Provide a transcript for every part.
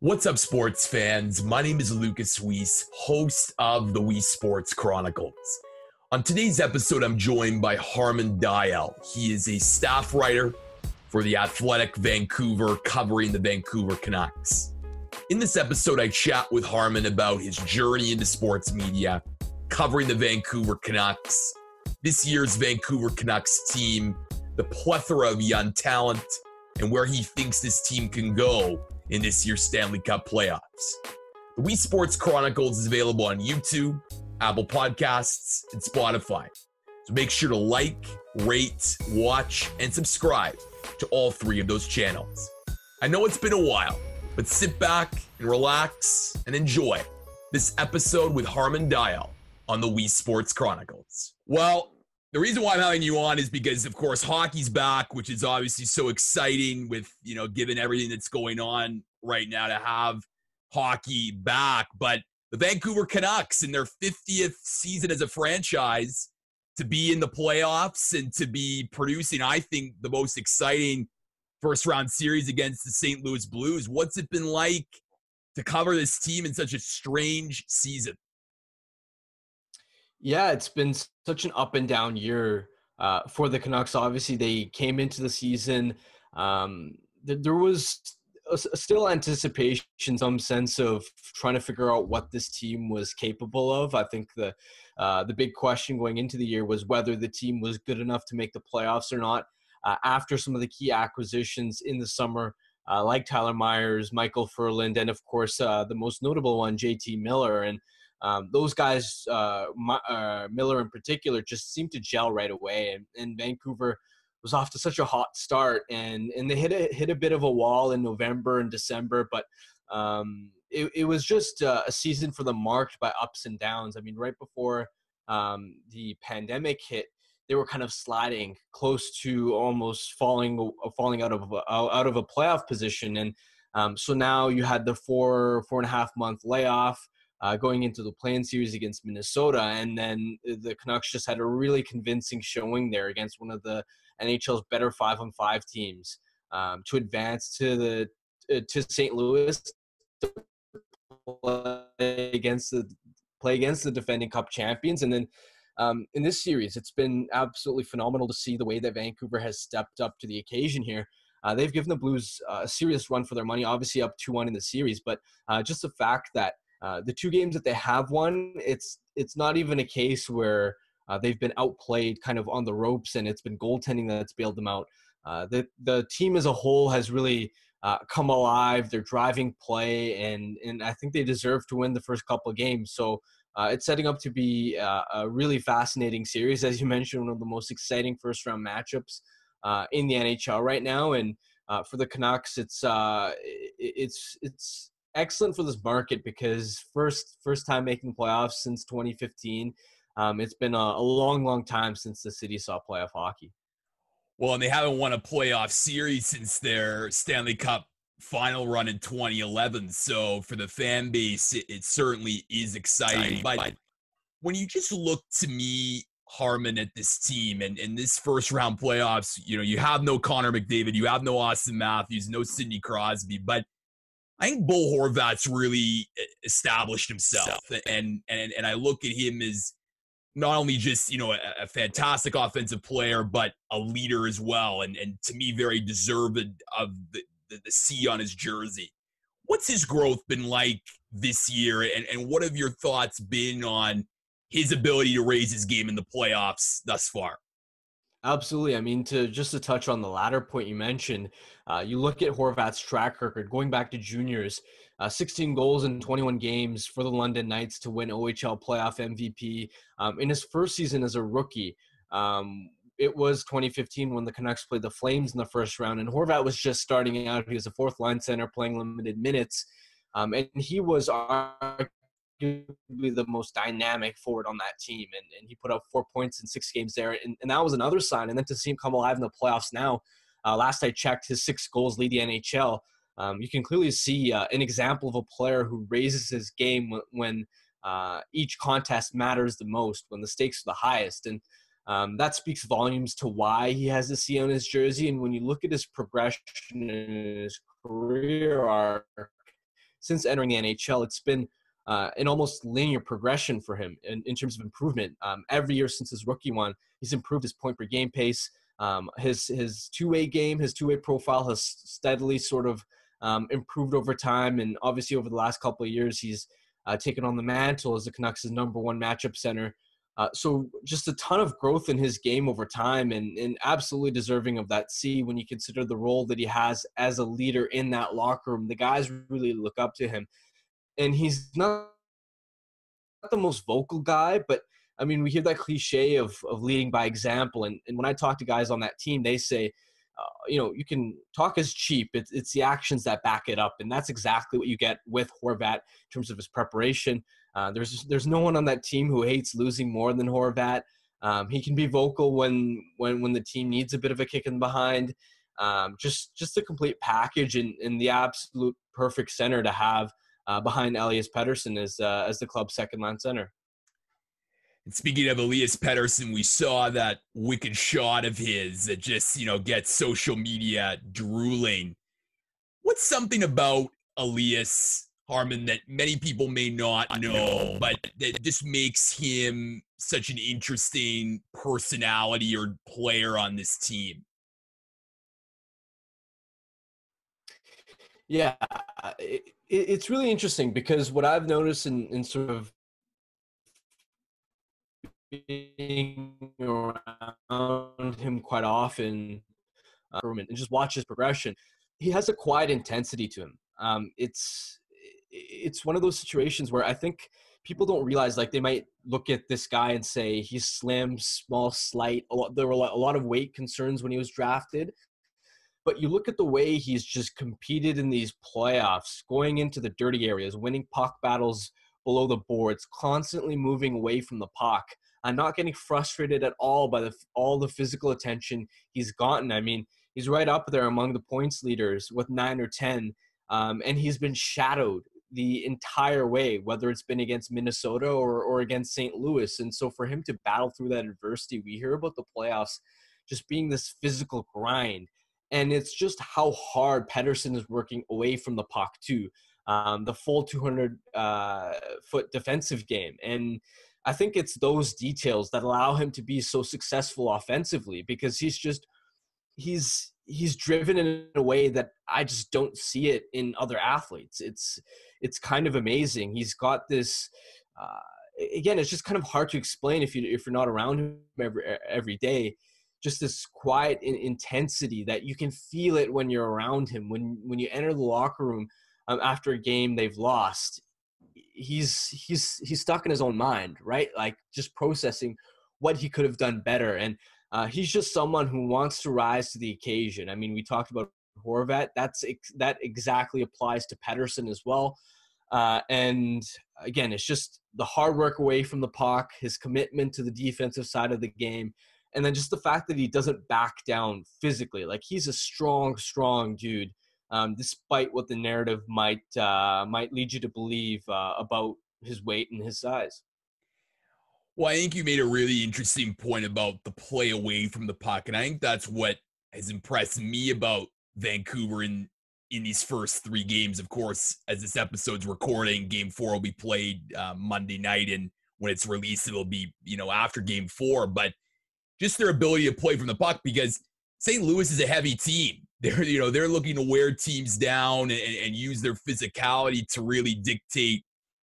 What's up, sports fans? My name is Lucas Weiss, host of the Weiss Sports Chronicles. On today's episode, I'm joined by Harman Dayal. He is a staff writer for the Athletic Vancouver, covering the Vancouver Canucks. In this episode, I chat with Harman about his journey into sports media, covering the Vancouver Canucks, this year's Vancouver Canucks team, the plethora of young talent, and where he thinks this team can go in this year's Stanley Cup playoffs. The Weiss Sports Chronicles is available on YouTube, Apple Podcasts, and Spotify. So make sure to like, rate, watch, and subscribe to all three of those channels. I know it's been a while but sit back and relax and enjoy this episode with Harman Dayal on the Weiss Sports Chronicles. Well, the reason why I'm having you on is because, of course, hockey's back, which is obviously so exciting with, you know, given everything that's going on right now to have hockey back. But the Vancouver Canucks in their 50th season as a franchise to be in the playoffs and to be producing, I think, the most exciting first round series against the St. Louis Blues. What's it been like to cover this team in such a strange season? Yeah, it's been such an up and down year uh, for the Canucks. Obviously, they came into the season. Um, th- there was a, a still anticipation, some sense of trying to figure out what this team was capable of. I think the uh, the big question going into the year was whether the team was good enough to make the playoffs or not uh, after some of the key acquisitions in the summer, uh, like Tyler Myers, Michael Ferland, and of course uh, the most notable one, JT Miller. And um, those guys, uh, my, uh, Miller in particular, just seemed to gel right away. And, and, Vancouver was off to such a hot start, and and they hit a hit a bit of a wall in November and December, but. Um, it, it was just uh, a season for them marked by ups and downs. I mean, right before um, the pandemic hit, they were kind of sliding close to almost falling uh, falling out of out of a playoff position and um, so now you had the four four and a half month layoff uh, going into the play-in series against Minnesota, and then the Canucks just had a really convincing showing there against one of the NHL's better five on five teams um, to advance to the uh, to St. Louis to play against the play against the defending Cup champions, and then um, in this series. It's been absolutely phenomenal to see the way that Vancouver has stepped up to the occasion here. Uh, they've given the Blues uh, a serious run for their money, obviously up 2 1 in the series, but uh, just the fact that uh, the two games that they have won, it's, it's not even a case where uh, they've been outplayed kind of on the ropes and it's been goaltending that's bailed them out. Uh, the, the team as a whole has really come alive. They're driving play, and, and I think they deserve to win the first couple of games. So uh, it's setting up to be uh, a really fascinating series, as you mentioned, one of the most exciting first round matchups uh, in the NHL right now. And uh, for the Canucks, it's uh, it's it's excellent for this market because first first time making playoffs since 2015. Um, it's been a, a long, long time since the city saw playoff hockey. Well, and they haven't won a playoff series since their Stanley Cup final run in 2011. So for the fan base, it, it certainly is exciting. But when you just look to me, Harman at this team and in this first round playoffs, you know, you have no Connor McDavid, you have no Auston Matthews, no Sidney Crosby, but I think Bo Horvat's really established himself, and and and I look at him as not only just you know a, a, fantastic offensive player, but a leader as well, and and to me very deserved of the, the, the C on his jersey. What's his growth been like this year, and, and what have your thoughts been on his ability to raise his game in the playoffs thus far? Absolutely. I mean, to just to touch on the latter point you mentioned, uh, you look at Horvat's track record going back to juniors, uh, 16 goals in 21 games for the London Knights to win OHL playoff MVP. Um, in his first season as a rookie, um, it was 2015 when the Canucks played the Flames in the first round, and Horvat was just starting out. He was a fourth line center playing limited minutes, um, and he was arguably the most dynamic forward on that team. And, and he put up four points in six games there, and, and that was another sign. And then to see him come alive in the playoffs now, uh, last I checked, his six goals lead the NHL. Um, you can clearly see uh, an example of a player who raises his game when, when uh, each contest matters the most, when the stakes are the highest. And um, that speaks volumes to why he has the C on his jersey. And when you look at his progression in his career arc, since entering the NHL, it's been uh, an almost linear progression for him in, in terms of improvement. Um, every year since his rookie one, he's improved his point per game pace. Um, his his two way game, his two way profile has steadily sort of um, improved over time, and obviously over the last couple of years, he's uh, taken on the mantle as the Canucks' number one matchup center. Uh, so just a ton of growth in his game over time, and, and absolutely deserving of that C when you consider the role that he has as a leader in that locker room. The guys really look up to him, and he's not the most vocal guy, but I mean, we hear that cliche of, of leading by example. And, and when I talk to guys on that team, they say, uh, you know, you can talk as cheap. It's, it's the actions that back it up. And that's exactly what you get with Horvat in terms of his preparation. Uh, there's, there's no one on that team who hates losing more than Horvat. Um, he can be vocal when, when, when the team needs a bit of a kick in the behind. Um, just, just a complete package and, and the absolute perfect center to have uh, behind Elias Pettersson as, uh, as the club's second line center. And speaking of Elias Pettersson, we saw that wicked shot of his that just, you know, gets social media drooling. What's something about Elias Harman that many people may not know, but that just makes him such an interesting personality or player on this team? Yeah, it, it's really interesting because what I've noticed in, in sort of being around him quite often uh, and just watch his progression. He has a quiet intensity to him. Um, it's it's one of those situations where I think people don't realize like they might look at this guy and say he's slim, small, slight. A lot, there were a lot of weight concerns when he was drafted, but you look at the way he's just competed in these playoffs, going into the dirty areas, winning puck battles below the boards, constantly moving away from the puck. I'm not getting frustrated at all by the all the physical attention he's gotten. I mean, he's right up there among the points leaders with nine or ten, um, and he's been shadowed the entire way, whether it's been against Minnesota or, or against St. Louis. And so for him to battle through that adversity, we hear about the playoffs just being this physical grind. And it's just how hard Pettersson is working away from the puck too. Um, the full 200 uh, foot defensive game. And I think it's those details that allow him to be so successful offensively because he's just he's he's driven in a way that I just don't see it in other athletes. It's it's kind of amazing. He's got this. Uh, again, it's just kind of hard to explain if you if you're not around him every every day. Just this quiet intensity that you can feel it when you're around him. When when you enter the locker room um, after a game they've lost, he's he's he's stuck in his own mind, right? Like just processing what he could have done better, and uh, he's just someone who wants to rise to the occasion. I mean, we talked about Horvat. That's that exactly applies to Pettersson as well. Uh, and again, it's just the hard work away from the puck, his commitment to the defensive side of the game, and then just the fact that he doesn't back down physically. Like he's a strong, strong dude um, despite what the narrative might uh, might lead you to believe uh, about his weight and his size. Well, I think you made a really interesting point about the play away from the puck, and I think that's what has impressed me about Vancouver in in these first three games. Of course, as this episode's recording, Game Four will be played uh, Monday night, and when it's released, it'll be you know after Game Four. But just their ability to play from the puck because St. Louis is a heavy team they're you know they're looking to wear teams down and, and use their physicality to really dictate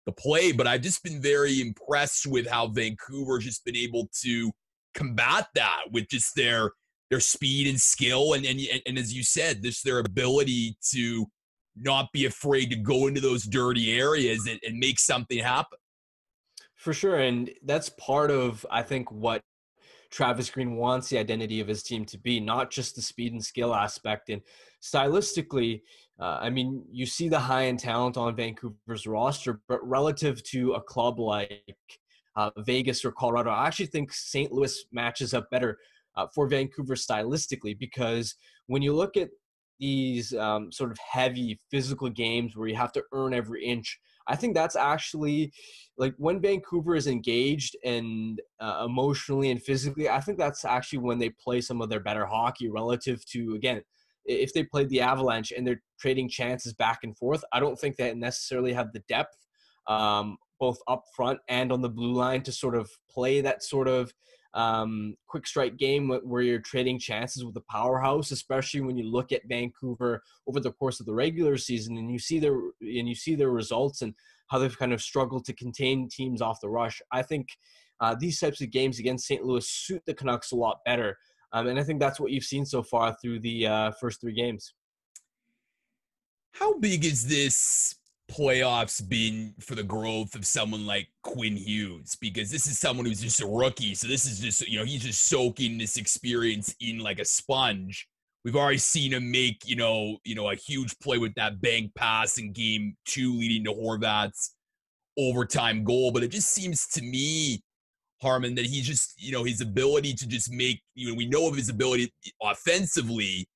the play. But I've just been very impressed with how Vancouver's just been able to combat that with just their their speed and skill and and, and as you said, this their ability to not be afraid to go into those dirty areas and, and make something happen. For sure. And that's part of I think what Travis Green wants the identity of his team to be, not just the speed and skill aspect. And stylistically, uh, I mean, you see the high end talent on Vancouver's roster, but relative to a club like uh, Vegas or Colorado, I actually think St. Louis matches up better uh, for Vancouver stylistically because when you look at these um, sort of heavy physical games where you have to earn every inch, I think that's actually like when Vancouver is engaged and uh, emotionally and physically. I think that's actually when they play some of their better hockey relative to again if they played the Avalanche and they're trading chances back and forth, I don't think they necessarily have the depth, um, both up front and on the blue line, to sort of play that sort of um, quick strike game where you're trading chances with a powerhouse, especially when you look at Vancouver over the course of the regular season and you see their and you see their results and how they've kind of struggled to contain teams off the rush. I think uh, these types of games against St. Louis suit the Canucks a lot better, um, and I think that's what you've seen so far through the uh, first three games. How big is this playoffs been for the growth of someone like Quinn Hughes? Because this is someone who's just a rookie. So this is just, you know, he's just soaking this experience in like a sponge. We've already seen him make, you know, you know, a huge play with that bank pass in game two, leading to Horvat's overtime goal. But it just seems to me, Harman, that he's just, you know, his ability to just make, you know, we know of his ability offensively,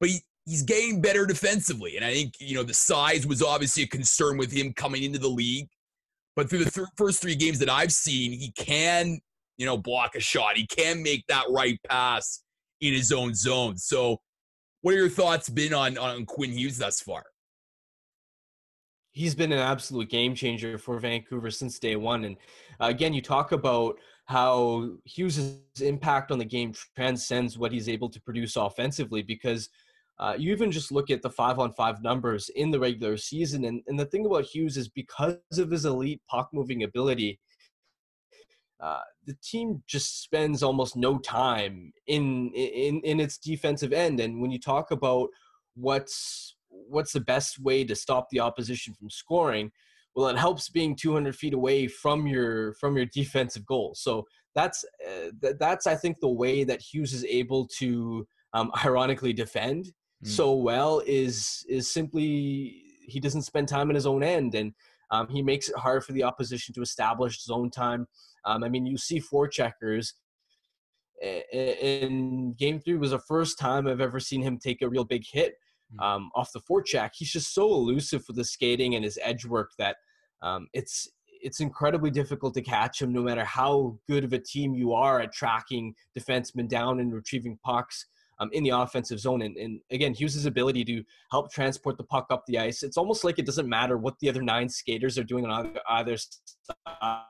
but he, he's getting better defensively. And I think, you know, the size was obviously a concern with him coming into the league. But through the th- first three games that I've seen, he can, you know, block a shot. He can make that right pass in his own zone. So, what are your thoughts been on on Quinn Hughes thus far? He's been an absolute game changer for Vancouver since day one. And uh, again, you talk about how Hughes' impact on the game transcends what he's able to produce offensively because – uh, you even just look at the five on five numbers in the regular season. And, and the thing about Hughes is because of his elite puck moving ability, uh, the team just spends almost no time in, in in its defensive end. And when you talk about what's what's the best way to stop the opposition from scoring, well, it helps being 200 feet away from your from your defensive goal. So that's uh, th- that's I think the way that Hughes is able to um, ironically defend mm. so well is is simply he doesn't spend time in his own end and um, he makes it hard for the opposition to establish zone time. Um, I mean, you see forecheckers. In game three was the first time I've ever seen him take a real big hit hmm. um, off the forecheck. He's just so elusive with the skating and his edge work that um, it's it's incredibly difficult to catch him no matter how good of a team you are at tracking defensemen down and retrieving pucks um, in the offensive zone. And, and again, Hughes' ability to help transport the puck up the ice. It's almost like it doesn't matter what the other nine skaters are doing on either, side.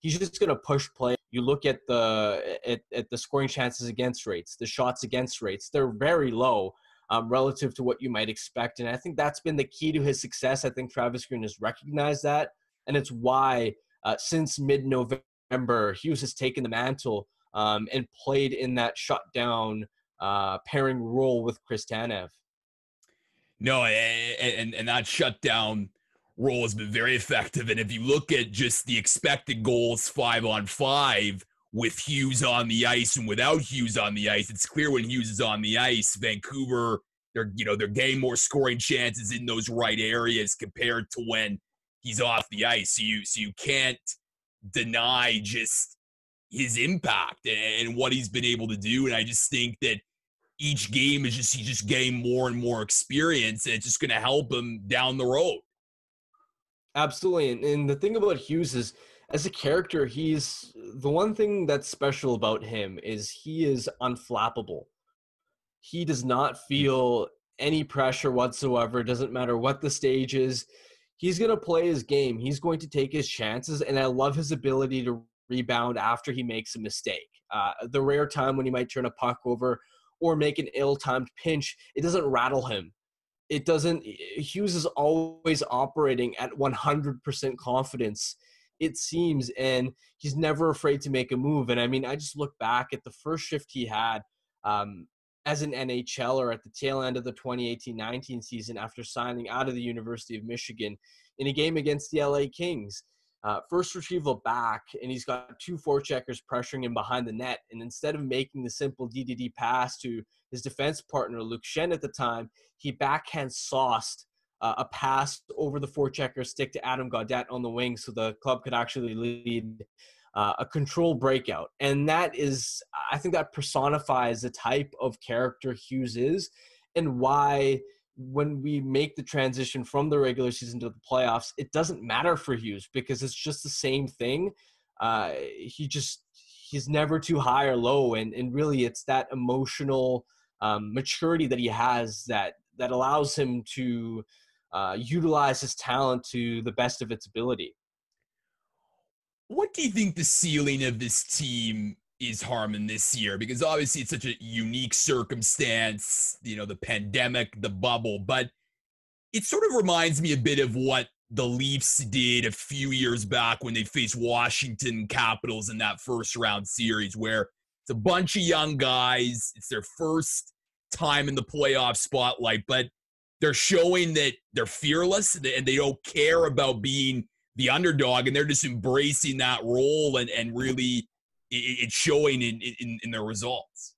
He's just going to push play. You look at the at, at the scoring chances against rates, the shots against rates. They're very low. Um, relative to what you might expect. And I think that's been the key to his success. I think Travis Green has recognized that. And it's why, uh, since mid November, Hughes has taken the mantle um, and played in that shutdown uh, pairing role with Chris Tanev. No, and, and that shutdown role has been very effective. And if you look at just the expected goals five on five with Hughes on the ice and without Hughes on the ice, it's clear when Hughes is on the ice, Vancouver, they're you know they're getting more scoring chances in those right areas compared to when he's off the ice. So you so you can't deny just his impact and what he's been able to do. And I just think that each game is just he's just getting more and more experience, and it's just going to help him down the road. Absolutely, and, and the thing about Hughes is, as a character, he's the one thing that's special about him is he is unflappable. He does not feel any pressure whatsoever. It Doesn't matter what the stage is. He's going to play his game. He's going to take his chances, and I love his ability to rebound after he makes a mistake. Uh, the rare time when he might turn a puck over or make an ill-timed pinch, it doesn't rattle him. It doesn't. Hughes is always operating at 100% confidence. It seems, and he's never afraid to make a move. And I mean, I just look back at the first shift he had um, as an NHLer at the tail end of the 2018-19 season after signing out of the University of Michigan in a game against the LA Kings uh, first retrieval back, and he's got two forecheckers pressuring him behind the net. And instead of making the simple DDD pass to his defense partner, Luke Schenn, at the time, he backhand sauced uh, a pass over the forechecker stick to Adam Gaudette on the wing so the club could actually lead uh, a control breakout. And that is, I think that personifies the type of character Hughes is and why – when we make the transition from the regular season to the playoffs, it doesn't matter for Hughes because it's just the same thing. Uh, he just he's never too high or low, and and really it's that emotional um, maturity that he has that that allows him to uh, utilize his talent to the best of its ability. What do you think the ceiling of this team is, Harman, this year? Because obviously it's such a unique circumstance, you know, the pandemic, the bubble, but it sort of reminds me a bit of what the Leafs did a few years back when they faced Washington Capitals in that first round series, where it's a bunch of young guys. It's their first time in the playoff spotlight, but they're showing that they're fearless and they don't care about being the underdog, and they're just embracing that role and, and really it's showing in, in, in their results.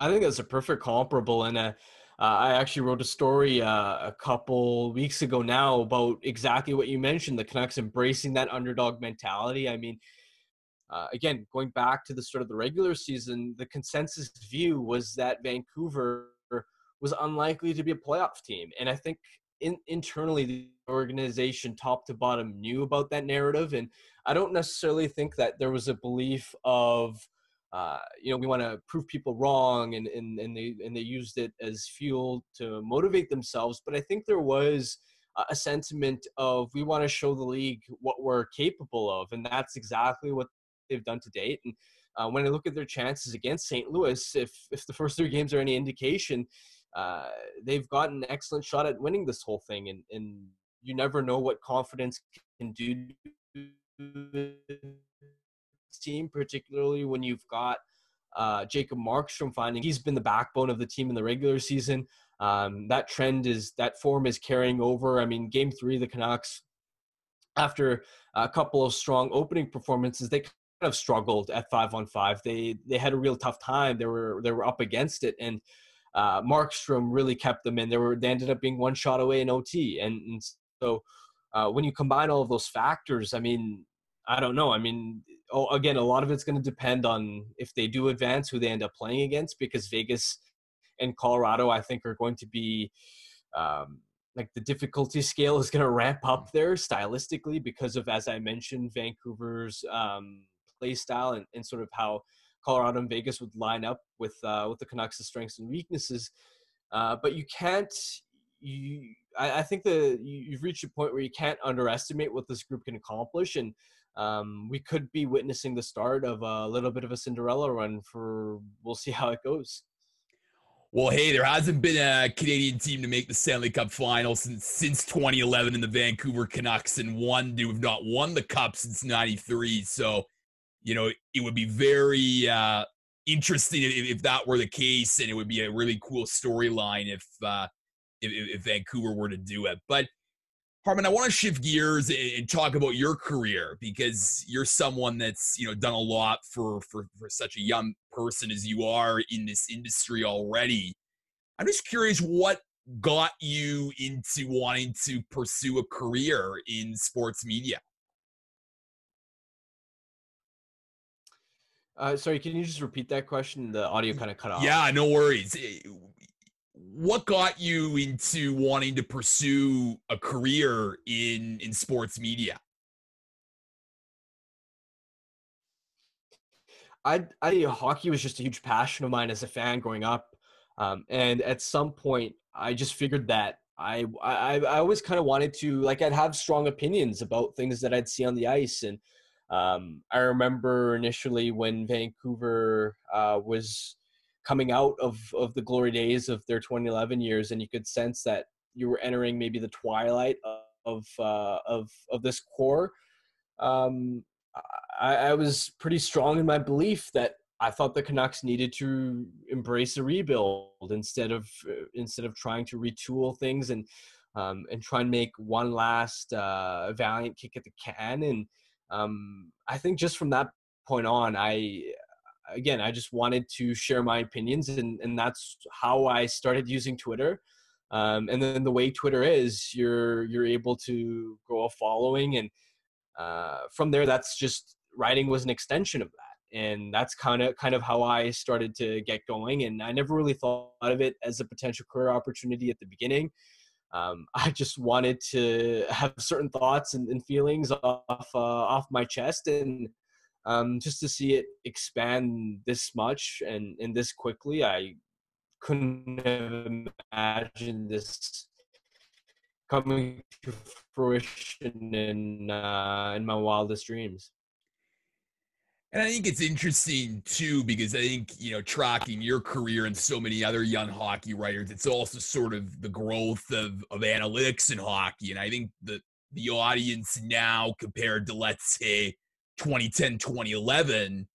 I think that's a perfect comparable, and uh, I actually wrote a story uh, a couple weeks ago now about exactly what you mentioned: the Canucks embracing that underdog mentality. I mean, uh, again, going back to the start of the regular season, the consensus view was that Vancouver was unlikely to be a playoff team, and I think in, internally the organization top to bottom knew about that narrative and i don't necessarily think that there was a belief of uh, you know we want to prove people wrong and, and and they and they used it as fuel to motivate themselves but i think there was a sentiment of we want to show the league what we're capable of and that's exactly what they've done to date and uh, when i look at their chances against st louis if if the first three games are any indication uh, they've got an excellent shot at winning this whole thing, and, and you never know what confidence can do team, particularly when you've got uh, Jacob Markstrom finding he's been the backbone of the team in the regular season. Um, that trend is that form is carrying over. I mean, game three, the Canucks, after a couple of strong opening performances, they kind of struggled at five on five. They they had a real tough time. They were they were up against it, and uh, Markstrom really kept them in. They were they ended up being one shot away in OT, and, and so uh, when you combine all of those factors, I mean, I don't know. I mean, oh, again, a lot of it's going to depend on if they do advance, who they end up playing against, because Vegas and Colorado, I think, are going to be. Um, like the difficulty scale is going to ramp up there stylistically because of, as I mentioned, Vancouver's um, play style and, and sort of how Colorado and Vegas would line up with uh, with the Canucks' strengths and weaknesses. Uh, but you can't. You, I, I think that you've reached a point where you can't underestimate what this group can accomplish, and um, we could be witnessing the start of a little bit of a Cinderella run. For we'll see how it goes. Well, hey, there hasn't been a Canadian team to make the Stanley Cup final since since 2011 in the Vancouver Canucks, and one to have not won the cup since '93. So you know, it would be very uh, interesting if, if, that were the case, and it would be a really cool storyline if, uh, if, if Vancouver were to do it. But Harman, I want to shift gears and talk about your career because you're someone that's you know done a lot for for for such a young person as you are in this industry already. I'm just curious what got you into wanting to pursue a career in sports media. Uh, sorry, can you just repeat that question? The audio kind of cut off. Yeah, no worries. What got you into wanting to pursue a career in in sports media? I, I hockey was just a huge passion of mine as a fan growing up, um, and at some point, I just figured that I I, I always kind of wanted to like I'd have strong opinions about things that I'd see on the ice, and um, I remember initially when Vancouver uh, was coming out of, of the glory days of their 2011 years, and you could sense that you were entering maybe the twilight of uh, of of this core. Um, I, I was pretty strong in my belief that I thought the Canucks needed to embrace a rebuild instead of uh, instead of trying to retool things and um, and try and make one last uh, valiant kick at the can and um, I think just from that point on, I again I just wanted to share my opinions, and and that's how I started using Twitter. Um, and then the way Twitter is, you're you're able to grow a following, and uh, from there, that's just writing was an extension of that, and that's kind of kind of how I started to get going. And I never really thought of it as a potential career opportunity at the beginning um, I just wanted to have certain thoughts and, and feelings off uh, off my chest, and um, just to see it expand this much and and this quickly, I couldn't have imagined this coming to fruition in uh, in my wildest dreams. And I think it's interesting too, because I think, you know, tracking your career and so many other young hockey writers, it's also sort of the growth of, of analytics in hockey. And I think the the audience now compared to let's say 2010, 2011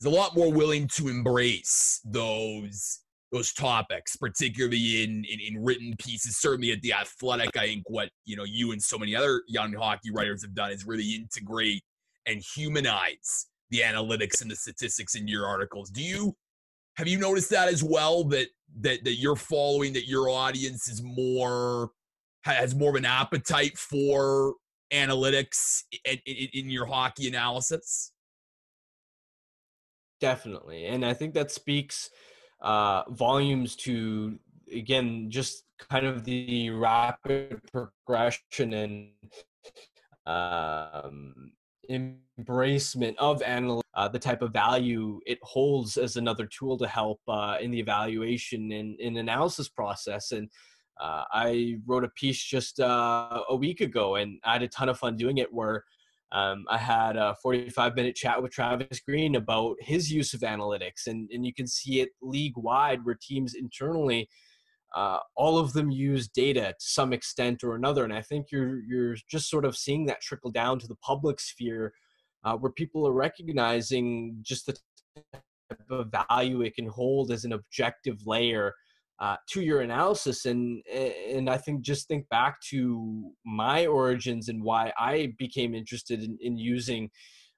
is a lot more willing to embrace those those topics, particularly in, in, in written pieces. Certainly at the Athletic, I think what you know you and so many other young hockey writers have done is really integrate and humanize the analytics and the statistics in your articles. Do you have you noticed that as well that that that you're following that your audience is more has more of an appetite for analytics in, in, in your hockey analysis? Definitely, and I think that speaks uh, volumes to again just kind of the rapid progression and um, embracement of analytics, uh, the type of value it holds as another tool to help uh, in the evaluation and in analysis process. And uh, I wrote a piece just uh, a week ago, and I had a ton of fun doing it. Where um, I had a 45 minute chat with Travis Green about his use of analytics, and and you can see it league wide where teams internally uh, all of them use data to some extent or another. And I think you're you're just sort of seeing that trickle down to the public sphere, uh, where people are recognizing just the value it can hold as an objective layer uh, to your analysis. And and I think just think back to my origins and why I became interested in, in using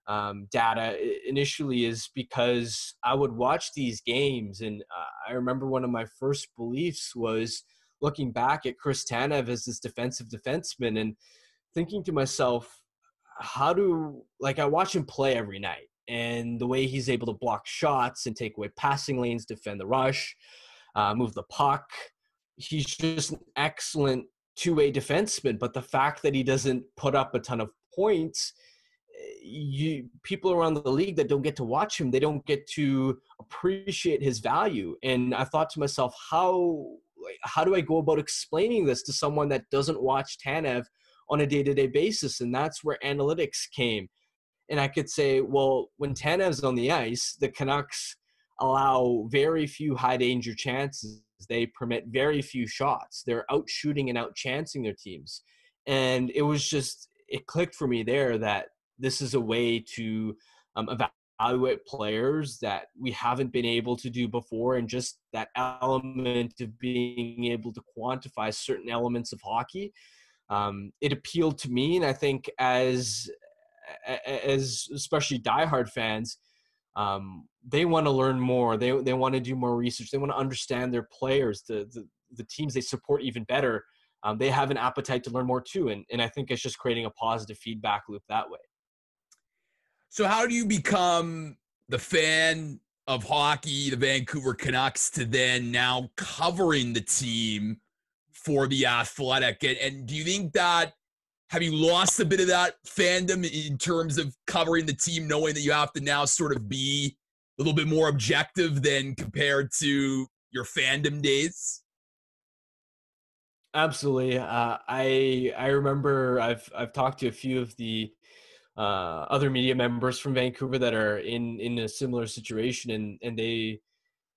um, data initially is because I would watch these games, and uh, I remember one of my first beliefs was looking back at Chris Tanev as this defensive defenseman and thinking to myself, how do like I watch him play every night, and the way he's able to block shots and take away passing lanes, defend the rush, uh, move the puck. He's just an excellent two-way defenseman, but the fact that he doesn't put up a ton of points you people around the league that don't get to watch him, they don't get to appreciate his value. And I thought to myself, how how do I go about explaining this to someone that doesn't watch Tanev on a day-to-day basis? And that's where analytics came. And I could say, well, when Tanev's on the ice, the Canucks allow very few high danger chances. They permit very few shots. They're out shooting and out chancing their teams. And it was just it clicked for me there that this is a way to um, evaluate players that we haven't been able to do before and just that element of being able to quantify certain elements of hockey um, it appealed to me and i think as as especially diehard fans um, they want to learn more they, they want to do more research they want to understand their players the, the, the teams they support even better um, they have an appetite to learn more too and, and i think it's just creating a positive feedback loop that way so, how do you become the fan of hockey, the Vancouver Canucks, to then now covering the team for the Athletic? And, and do you think that have you lost a bit of that fandom in terms of covering the team, knowing that you have to now sort of be a little bit more objective than compared to your fandom days? Absolutely. Uh, I I remember I've I've talked to a few of the uh, other media members from Vancouver that are in in a similar situation, and and they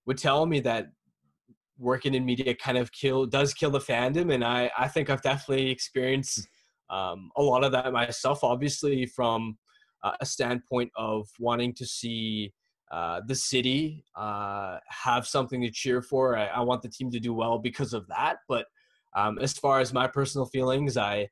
would tell me that working in media kind of kill does kill the fandom, and I I think I've definitely experienced um, a lot of that myself. Obviously, from uh, a standpoint of wanting to see uh, the city uh, have something to cheer for. I, I, want the team to do well because of that. But um, as far as my personal feelings, I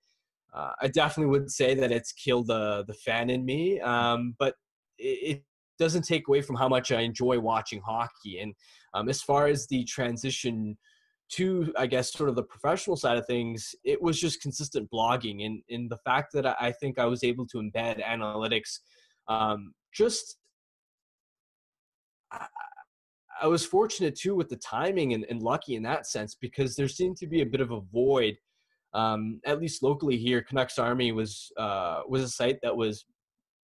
uh, I definitely would say that it's killed the the fan in me. Um, but it, it, doesn't take away from how much I enjoy watching hockey. And um, as far as the transition to, I guess, sort of the professional side of things, it was just consistent blogging, and the fact that I think I was able to embed analytics, um, just. I, I was fortunate too with the timing and, and lucky in that sense because there seemed to be a bit of a void um, at least locally here, Canucks Army was uh, was a site that was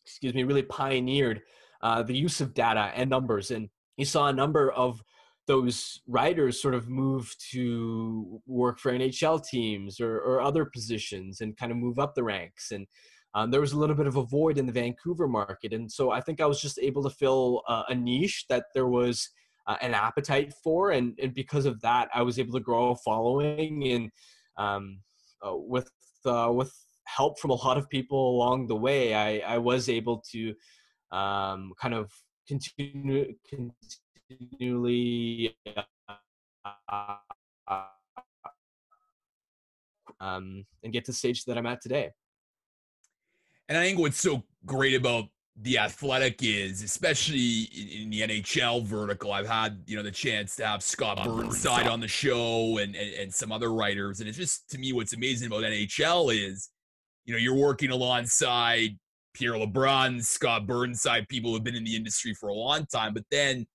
excuse me, really pioneered uh, the use of data and numbers. And you saw a number of those writers sort of move to work for NHL teams or, or other positions and kind of move up the ranks. And um, there was a little bit of a void in the Vancouver market. And so I think I was just able to fill uh, a niche that there was uh, an appetite for. And, and because of that, I was able to grow a following. And um, uh, with, uh, with help from a lot of people along the way, I, I was able to um, kind of continue, continually um, and get to the stage that I'm at today. And I think what's so great about the athletic is, especially in, the NHL vertical, I've had you know the chance to have Scott Burnside on the show and, and, and some other writers, and it's just to me what's amazing about NHL is, you know, you're working alongside Pierre LeBrun, Scott Burnside, people who have been in the industry for a long time, but then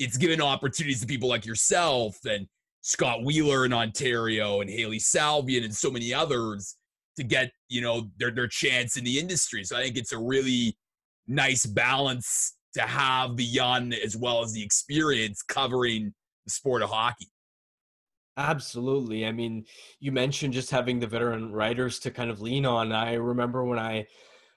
it's given opportunities to people like yourself and Scott Wheeler in Ontario and Hailey Salvian and so many others to get you know their their chance in the industry. So I think it's a really nice balance to have the young as well as the experience covering the sport of hockey. Absolutely. I mean, you mentioned just having the veteran writers to kind of lean on. I remember when I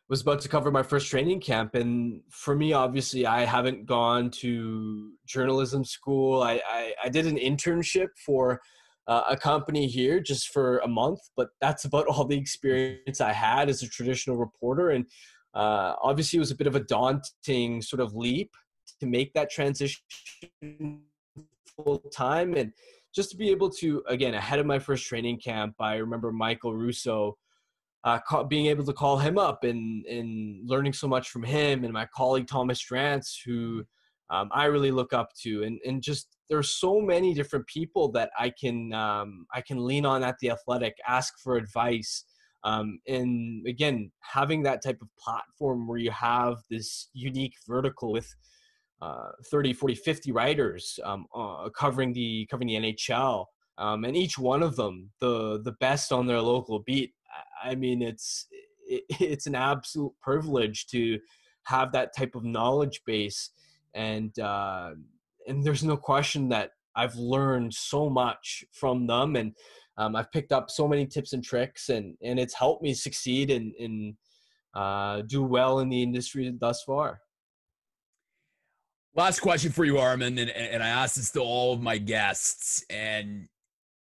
was about to cover my first training camp and for me obviously i haven't gone to journalism school. I, I, I did an internship for uh, a company here just for a month but that's about all the experience i had as a traditional reporter and uh, obviously it was a bit of a daunting sort of leap to make that transition full time and just to be able to again ahead of my first training camp i remember michael russo uh, being able to call him up and, and learning so much from him and my colleague Thomas Drance, who um, I really look up to, and and just there's so many different people that I can um, I can lean on at the athletic, ask for advice, um, and again having that type of platform where you have this unique vertical with. Uh, 30 40 50 writers um, uh, covering the covering the nhl um, and each one of them the the best on their local beat I mean, it's it, it's an absolute privilege to have that type of knowledge base, and uh, and there's no question that I've learned so much from them, and um, I've picked up so many tips and tricks, and and it's helped me succeed and and uh, do well in the industry thus far. Last question for you, Armin, and, and I ask this to all of my guests, and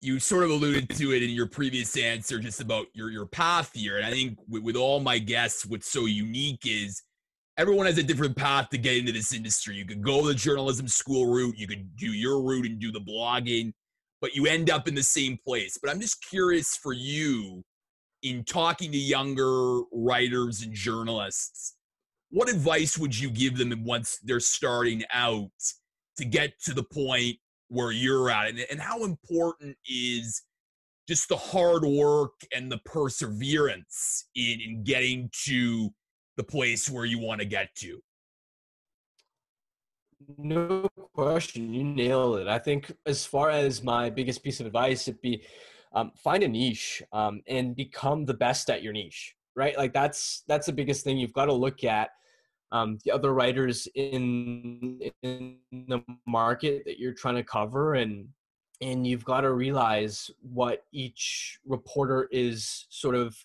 you sort of alluded to it in your previous answer just about your your path here. And i think with, with, all my guests what's so unique is everyone has a different path to get into this industry. You could go the journalism school route you could do your route and do the blogging but you end up in the same place. But i'm just curious for you in talking to younger writers and journalists what advice would you give them once they're starting out to get to the point where you're at and, and how important is just the hard work and the perseverance in, in getting to the place where you want to get to? No question you nailed it. I think as far as my biggest piece of advice it'd be um, find a niche um, and become the best at your niche right? Like that's that's the biggest thing you've got to look at um, the other writers in in the market that you're trying to cover and and you've got to realize what each reporter is sort of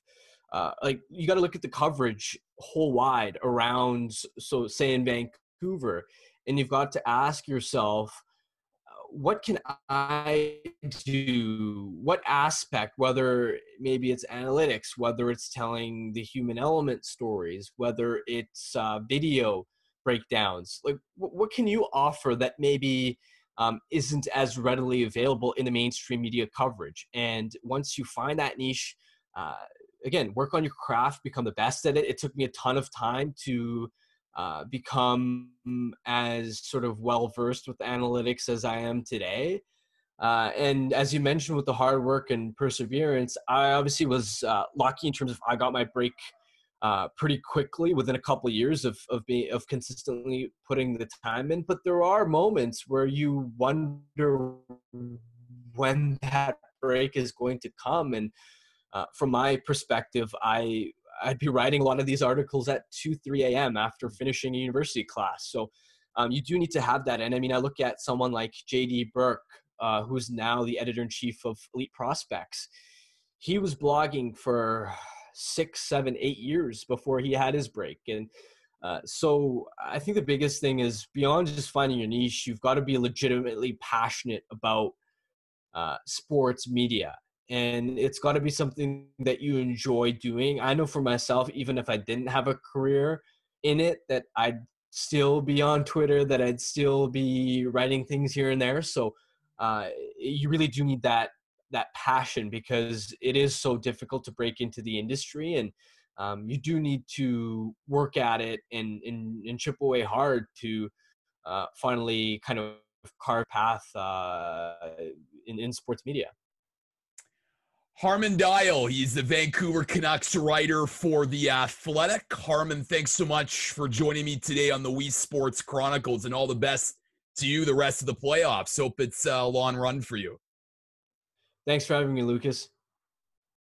uh, like you got to look at the coverage whole wide around so say in vancouver and you've got to ask yourself what can I do? What aspect, whether maybe it's analytics, whether it's telling the human element stories, whether it's uh, video breakdowns, like what, can you offer that maybe um, isn't as readily available in the mainstream media coverage? And once you find that niche, uh, again, work on your craft, become the best at it. It took me a ton of time to uh, become as sort of well versed with analytics as I am today. Uh, and as you mentioned, with the hard work and perseverance, I obviously was uh, lucky in terms of I got my break uh, pretty quickly within a couple of years of of being of consistently putting the time in. But there are moments where you wonder when that break is going to come. And uh, from my perspective, I I'd be writing a lot of these articles at 2, 3 a.m. after finishing a university class. So um, you do need to have that. And I mean, I look at someone like JD Burke, uh, who's now the editor in chief of Elite Prospects. He was blogging for six, seven, eight years before he had his break. And uh, so I think the biggest thing is beyond just finding your niche, you've got to be legitimately passionate about uh, sports media. And it's got to be something that you enjoy doing. I know for myself, even if I didn't have a career in it, that I'd still be on Twitter, that I'd still be writing things here and there. So uh, you really do need that that passion because it is so difficult to break into the industry and um, you do need to work at it and, and, and chip away hard to uh, finally kind of carve path uh, in, in sports media. Harman Dayal. he's the Vancouver Canucks writer for The Athletic. Harman, thanks so much for joining me today on the We Sports Chronicles and all the best to you the rest of the playoffs. Hope it's a long run for you. Thanks for having me, Lucas.